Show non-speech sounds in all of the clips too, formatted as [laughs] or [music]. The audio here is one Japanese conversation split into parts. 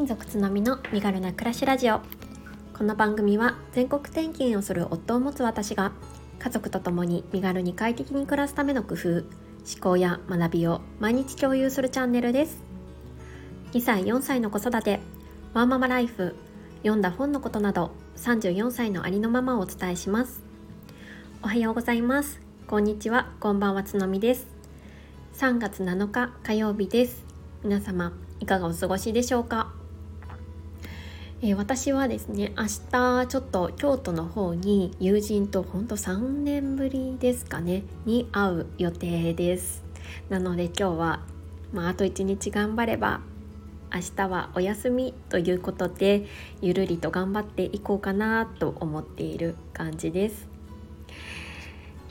民族津波の身軽な暮らしラジオ。この番組は全国転勤をする夫を持つ私が家族と共に身軽に快適に暮らすための工夫思考や学びを毎日共有するチャンネルです。2歳4歳の子育てワーママライフ読んだ本のことなど34歳のありのままをお伝えします。おはようございます。こんにちは。こんばんはつのみです。3月7日火曜日です。皆様いかがお過ごしでしょうか、えー、私はですね明日ちょっと京都の方に友人とほんと3年ぶりですかねに会う予定です。なので今日は、まあ、あと1日頑張れば明日はお休みということでゆるりと頑張っていこうかなと思っている感じです、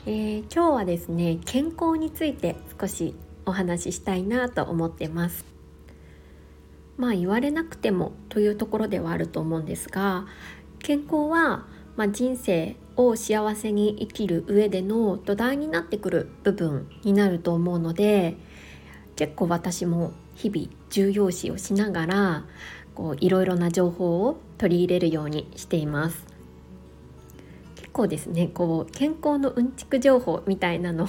えー、今日はですね健康について少しお話ししたいなと思ってます。まあ言われなくてもというところではあると思うんですが健康は、まあ、人生を幸せに生きる上での土台になってくる部分になると思うので結構私も日々重要視をしながらこういろいろな情報を取り入れるようにしています。構ですねこう健康のうんちく情報みたいなのを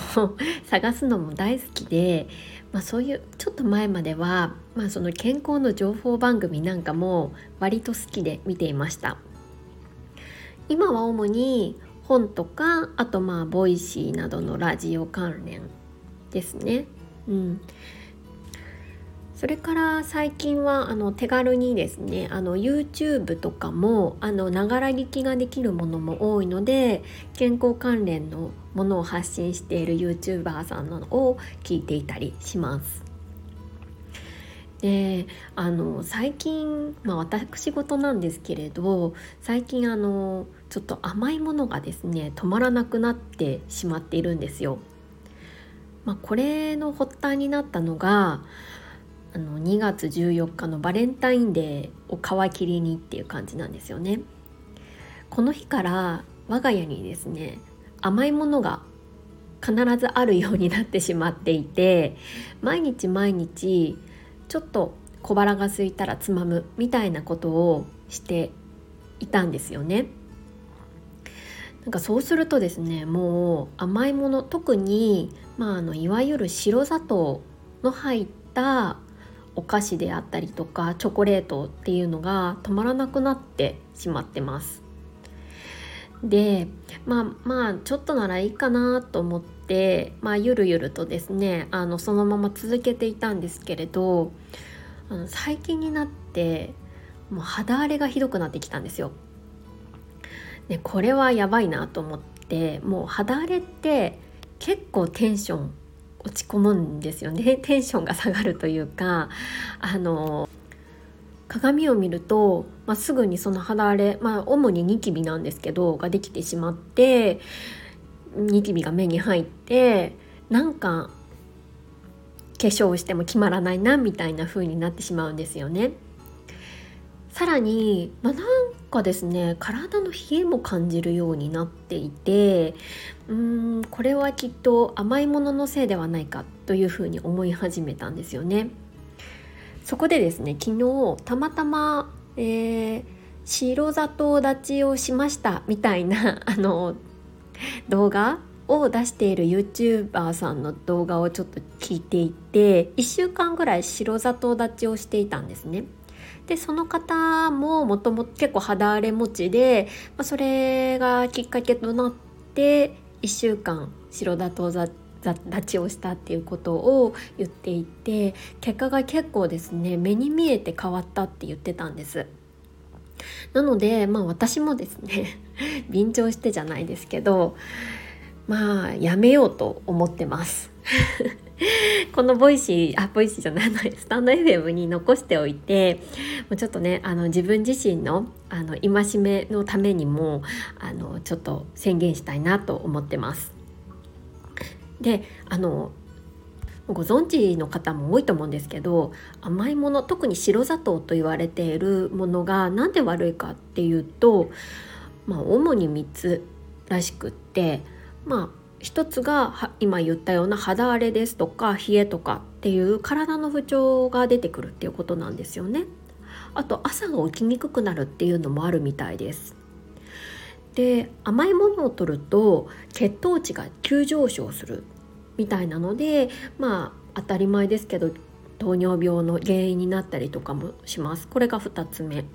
[laughs] 探すのも大好きで、まあ、そういうちょっと前までは、まあ、その健康の情報番組なんかも割と好きで見ていました。今は主に本とかあとまあ Voicy などのラジオ関連ですね。うん、それから最近はあの手軽にですねあの YouTube とかもあのながら聞きができるものも多いので健康関連のものを発信している YouTuber さんなのを聞いていたりします。であの最近、まあ、私事なんですけれど最近あのちょっと甘いものがですね止まらなくなってしまっているんですよ。まあ、これの発端になったのがあの2月14日のバレンタインデーを皮切りにっていう感じなんですよね。この日から我が家にですね甘いものが必ずあるようになってしまっていて毎日毎日ちょっと小腹が空いたらつまむみたいなことをしていたんですよね。なんかそうするとですねもう甘いもの特に、まあ、あのいわゆる白砂糖の入ったお菓子であったりとかチョコレートっていうのが止まらなくなってしまってます。でまあまあちょっとならいいかなと思って、まあ、ゆるゆるとですねあのそのまま続けていたんですけれどあの最近になってもう肌荒れがひどくなってきたんですよ。でこれはやばいなと思ってもう肌荒れって結構テンション落ち込むんですよね [laughs] テンションが下がるというかあの鏡を見ると、まあ、すぐにその肌荒れ、まあ、主にニキビなんですけどができてしまってニキビが目に入ってなんか化粧をしても決まらないなみたいな風になってしまうんですよね。さらに、まあ、なんかですね体の冷えも感じるようになっていてうーんこれはきっと甘いもののせいではないかというふうに思い始めたんですよね。そこでですね昨日たまたま、えー、白砂糖立ちをしましたみたいな [laughs] あの動画を出している YouTuber さんの動画をちょっと聞いていて1週間ぐらい白砂糖立ちをしていたんですね。でその方ももともと結構肌荒れ持ちで、まあ、それがきっかけとなって1週間白砂糖立ちをしたっていうことを言っていて結果が結構ですね目に見えて変わったって言ってたんです。なのでまあ私もですね [laughs] 便乗してじゃないですけどまあやめようと思ってます。[laughs] このボイシーあボイシーじゃないスタンド FM に残しておいてもうちょっとねあの自分自身のあの戒めのためにもあのちょっと宣言したいなと思ってます。であのご存知の方も多いと思うんですけど甘いもの特に白砂糖と言われているものが何で悪いかっていうと、まあ、主に3つらしくってまあ一つが今言ったような肌荒れですとか冷えとかっていう体の不調が出てくるっていうことなんですよね。あと朝が起きにくくなるっていうのもあるみたいですで甘いものを取ると血糖値が急上昇するみたいなのでまあ当たり前ですけど糖尿病の原因になったりとかもしますこれが2つ目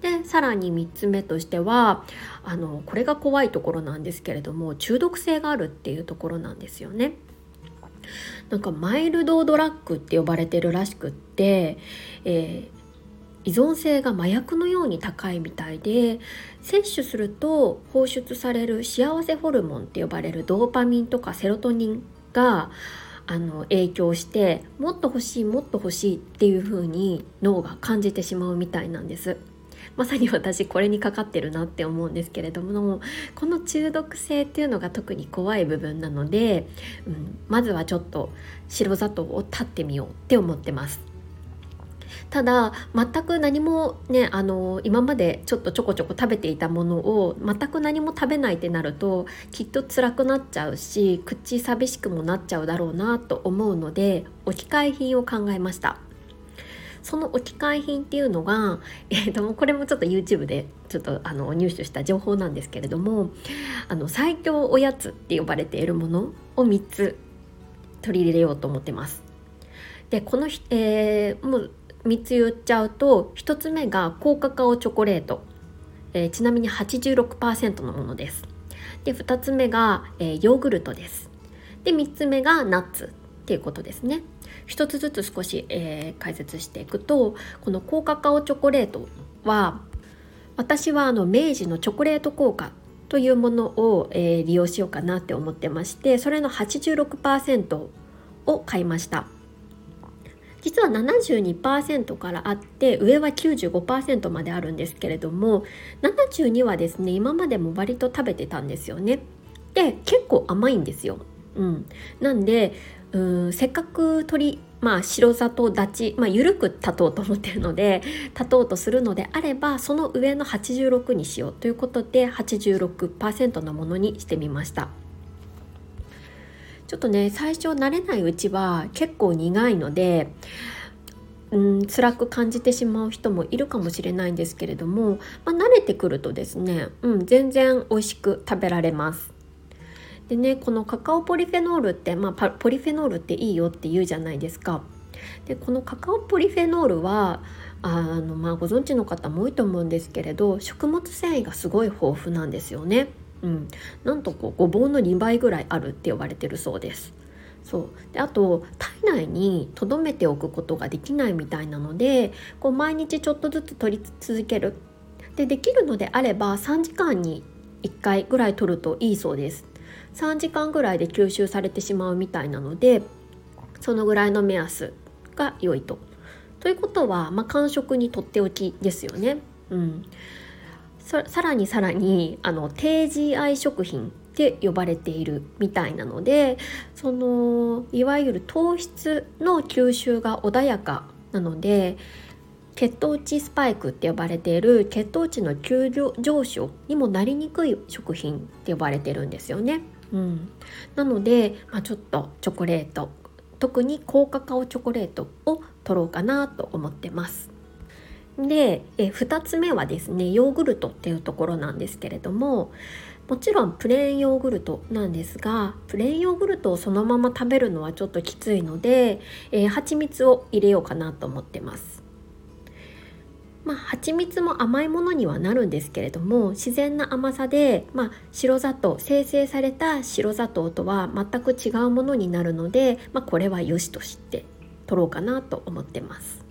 でさらに3つ目としてはあのこれが怖いところなんですけれども中毒性があるっていうところなんですよね。なんかマイルドドラッグって呼ばれてるらしくって、えー、依存性が麻薬のように高いみたいで摂取すると放出される幸せホルモンって呼ばれるドーパミンとかセロトニンがあの影響してもっと欲しいもっと欲しいっていう風に脳が感じてしまうみたいなんです。まさに私これにかかってるなって思うんですけれどもこの中毒性っていうのが特に怖い部分なので、うん、まずはちょっと白砂糖を断ってみようって思ってます。ただ全く何もねあの今までちょっとちょこちょこ食べていたものを全く何も食べないってなるときっと辛くなっちゃうし口寂しくもなっちゃうだろうなと思うので置き換え品を考えましたその置き換え品っていうのが、えー、とこれもちょっと YouTube でちょっとあの入手した情報なんですけれどもあの最強おやつって呼ばれているものを3つ取り入れようと思ってます。でこの、えー、もう3つ言っちゃうと1つ目が高カカオチョコレート、えー、ちなみに86%のものです。で2つ目が、えー、ヨーグルトです。で3つ目がナッツっていうことですね。一つずつ少し、えー、解説していくとこの高カカオチョコレートは私はあの明治のチョコレート効果というものを、えー、利用しようかなって思ってましてそれの86%を買いました実は72%からあって上は95%まであるんですけれども72はですね今までも割と食べてたんですよね。で結構甘いんですよ。うん、なんでうんせっかく鳥まあ白砂糖立ち、まあ、緩く立とうと思ってるので立とうとするのであればその上の86にしようということで86%のものにしてみました。ちょっとね最初慣れないうちは結構苦いのでうん辛く感じてしまう人もいるかもしれないんですけれども、まあ、慣れてくるとですね、うん、全然美味しく食べられますでねこのカカオポリフェノールって、まあ、ポリフェノールっていいよって言うじゃないですか。でこのカカオポリフェノールはあの、まあ、ご存知の方も多いと思うんですけれど食物繊維がすごい豊富なんですよね。うん、なんとこうごぼうの2倍ぐらいあるって呼ばれてるそうです。そうであと体内に留めておくことができないみたいなのでこう毎日ちょっとずつ取り続けるでできるのであれば3時間に1回ぐらい取るといいそうです。3時間ぐらいで吸収されてしまうみたいなのでそのぐらいの目安が良いと。ということは、まあ、間食にとっておきですよね。うん、さらにさらにあの低 GI 食品って呼ばれているみたいなのでそのいわゆる糖質の吸収が穏やかなので血糖値スパイクって呼ばれている血糖値の急上昇にもなりにくい食品って呼ばれてるんですよね。うん、なので、まあ、ちょっとチョコレート特に高カカオチョコレートを取ろうかなと思ってます。でえ2つ目はですねヨーグルトっていうところなんですけれどももちろんプレーンヨーグルトなんですがプレーンヨーグルトをそのまま食べるのはちょっときついので、えー、蜂蜜を入れようかなと思ってます。まあ、蜂蜜も甘いものにはなるんですけれども自然な甘さで、まあ、白砂糖生成された白砂糖とは全く違うものになるので、まあ、これは良しとして取ろうかなと思ってます。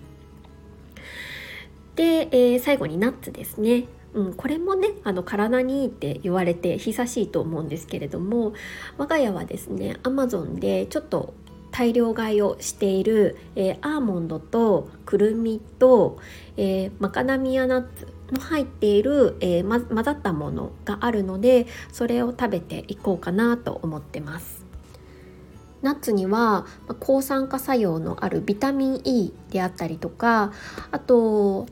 で、えー、最後にナッツですね。うん、これもねあの体にいいって言われて久しいと思うんですけれども我が家はですねアマゾンでちょっと大量買いをしている、えー、アーモンドとくるみと、えー、マカダミアナッツの入っている、えー、ま、混ざったものがあるのでそれを食べていこうかなと思ってます。ナッツには抗酸化作用のあるビタミン E であったりとかあと、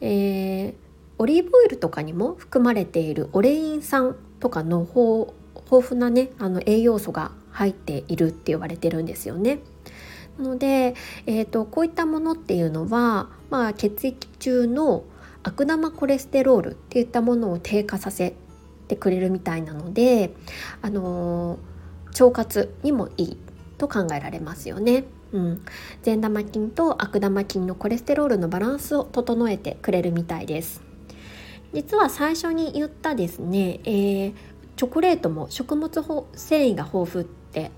えー、オリーブオイルとかにも含まれているオレイン酸とかの豊富なねあの栄養素が入っているって言われてるんですよね。なので、えーと、こういったものっていうのは、まあ、血液中の悪玉コレステロールっていったものを低下させてくれるみたいなので、あのー、腸活にもいいと考えられますよね。うん、善玉菌と悪玉菌のコレステロールのバランスを整えてくれるみたいです。実は最初に言ったですね、えー、チョコレートも食物繊維が豊富って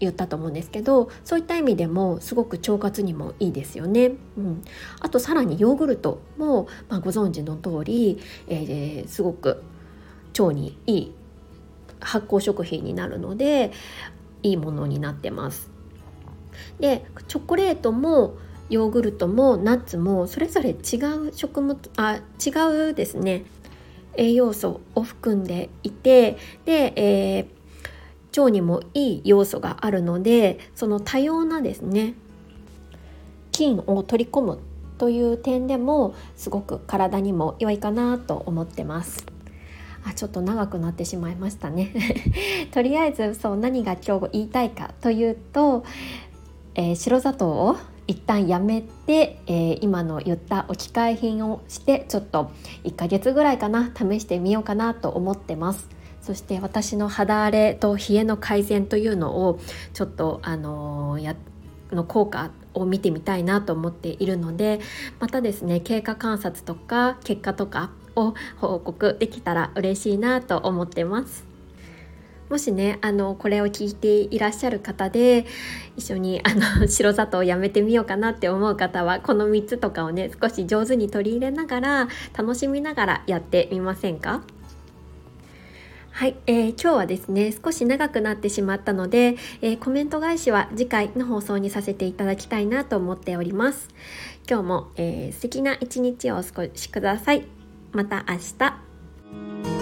言ったと思うんですけどそういった意味でもすごく腸活にもいいですよね。うん、あとさらにヨーグルトも、まあ、ご存知の通り、えー、すごく腸にいい発酵食品になるのでいいものになってます。でチョコレートもヨーグルトもナッツもそれぞれ違う食物あ違うですね栄養素を含んでいてで、えー、腸にもいい要素があるのでその多様なですね菌を取り込むという点でもすごく体にも良いかなと思ってます。あちょっと長くなってしまいましたね [laughs] とりあえずそう何が今日言いたいかというと、えー、白砂糖を一旦やめて、えー、今の言った置き換え品をしてちょっと1ヶ月ぐらいかな試してみようかなと思ってます。そして私の肌荒れと冷えの改善というのをちょっとあのー、やの効果を見てみたいなと思っているのでまたですね経過観察とか結果とかを報告できたら嬉しいなと思ってます。もしねあのこれを聞いていらっしゃる方で一緒にあの [laughs] 白砂糖をやめてみようかなって思う方はこの3つとかをね少し上手に取り入れながら楽しみながらやってみませんか？はい、えー、今日はですね少し長くなってしまったので、えー、コメント返しは次回の放送にさせていただきたいなと思っております。今日も、えー、素敵な一日をお過ごしください。また明日。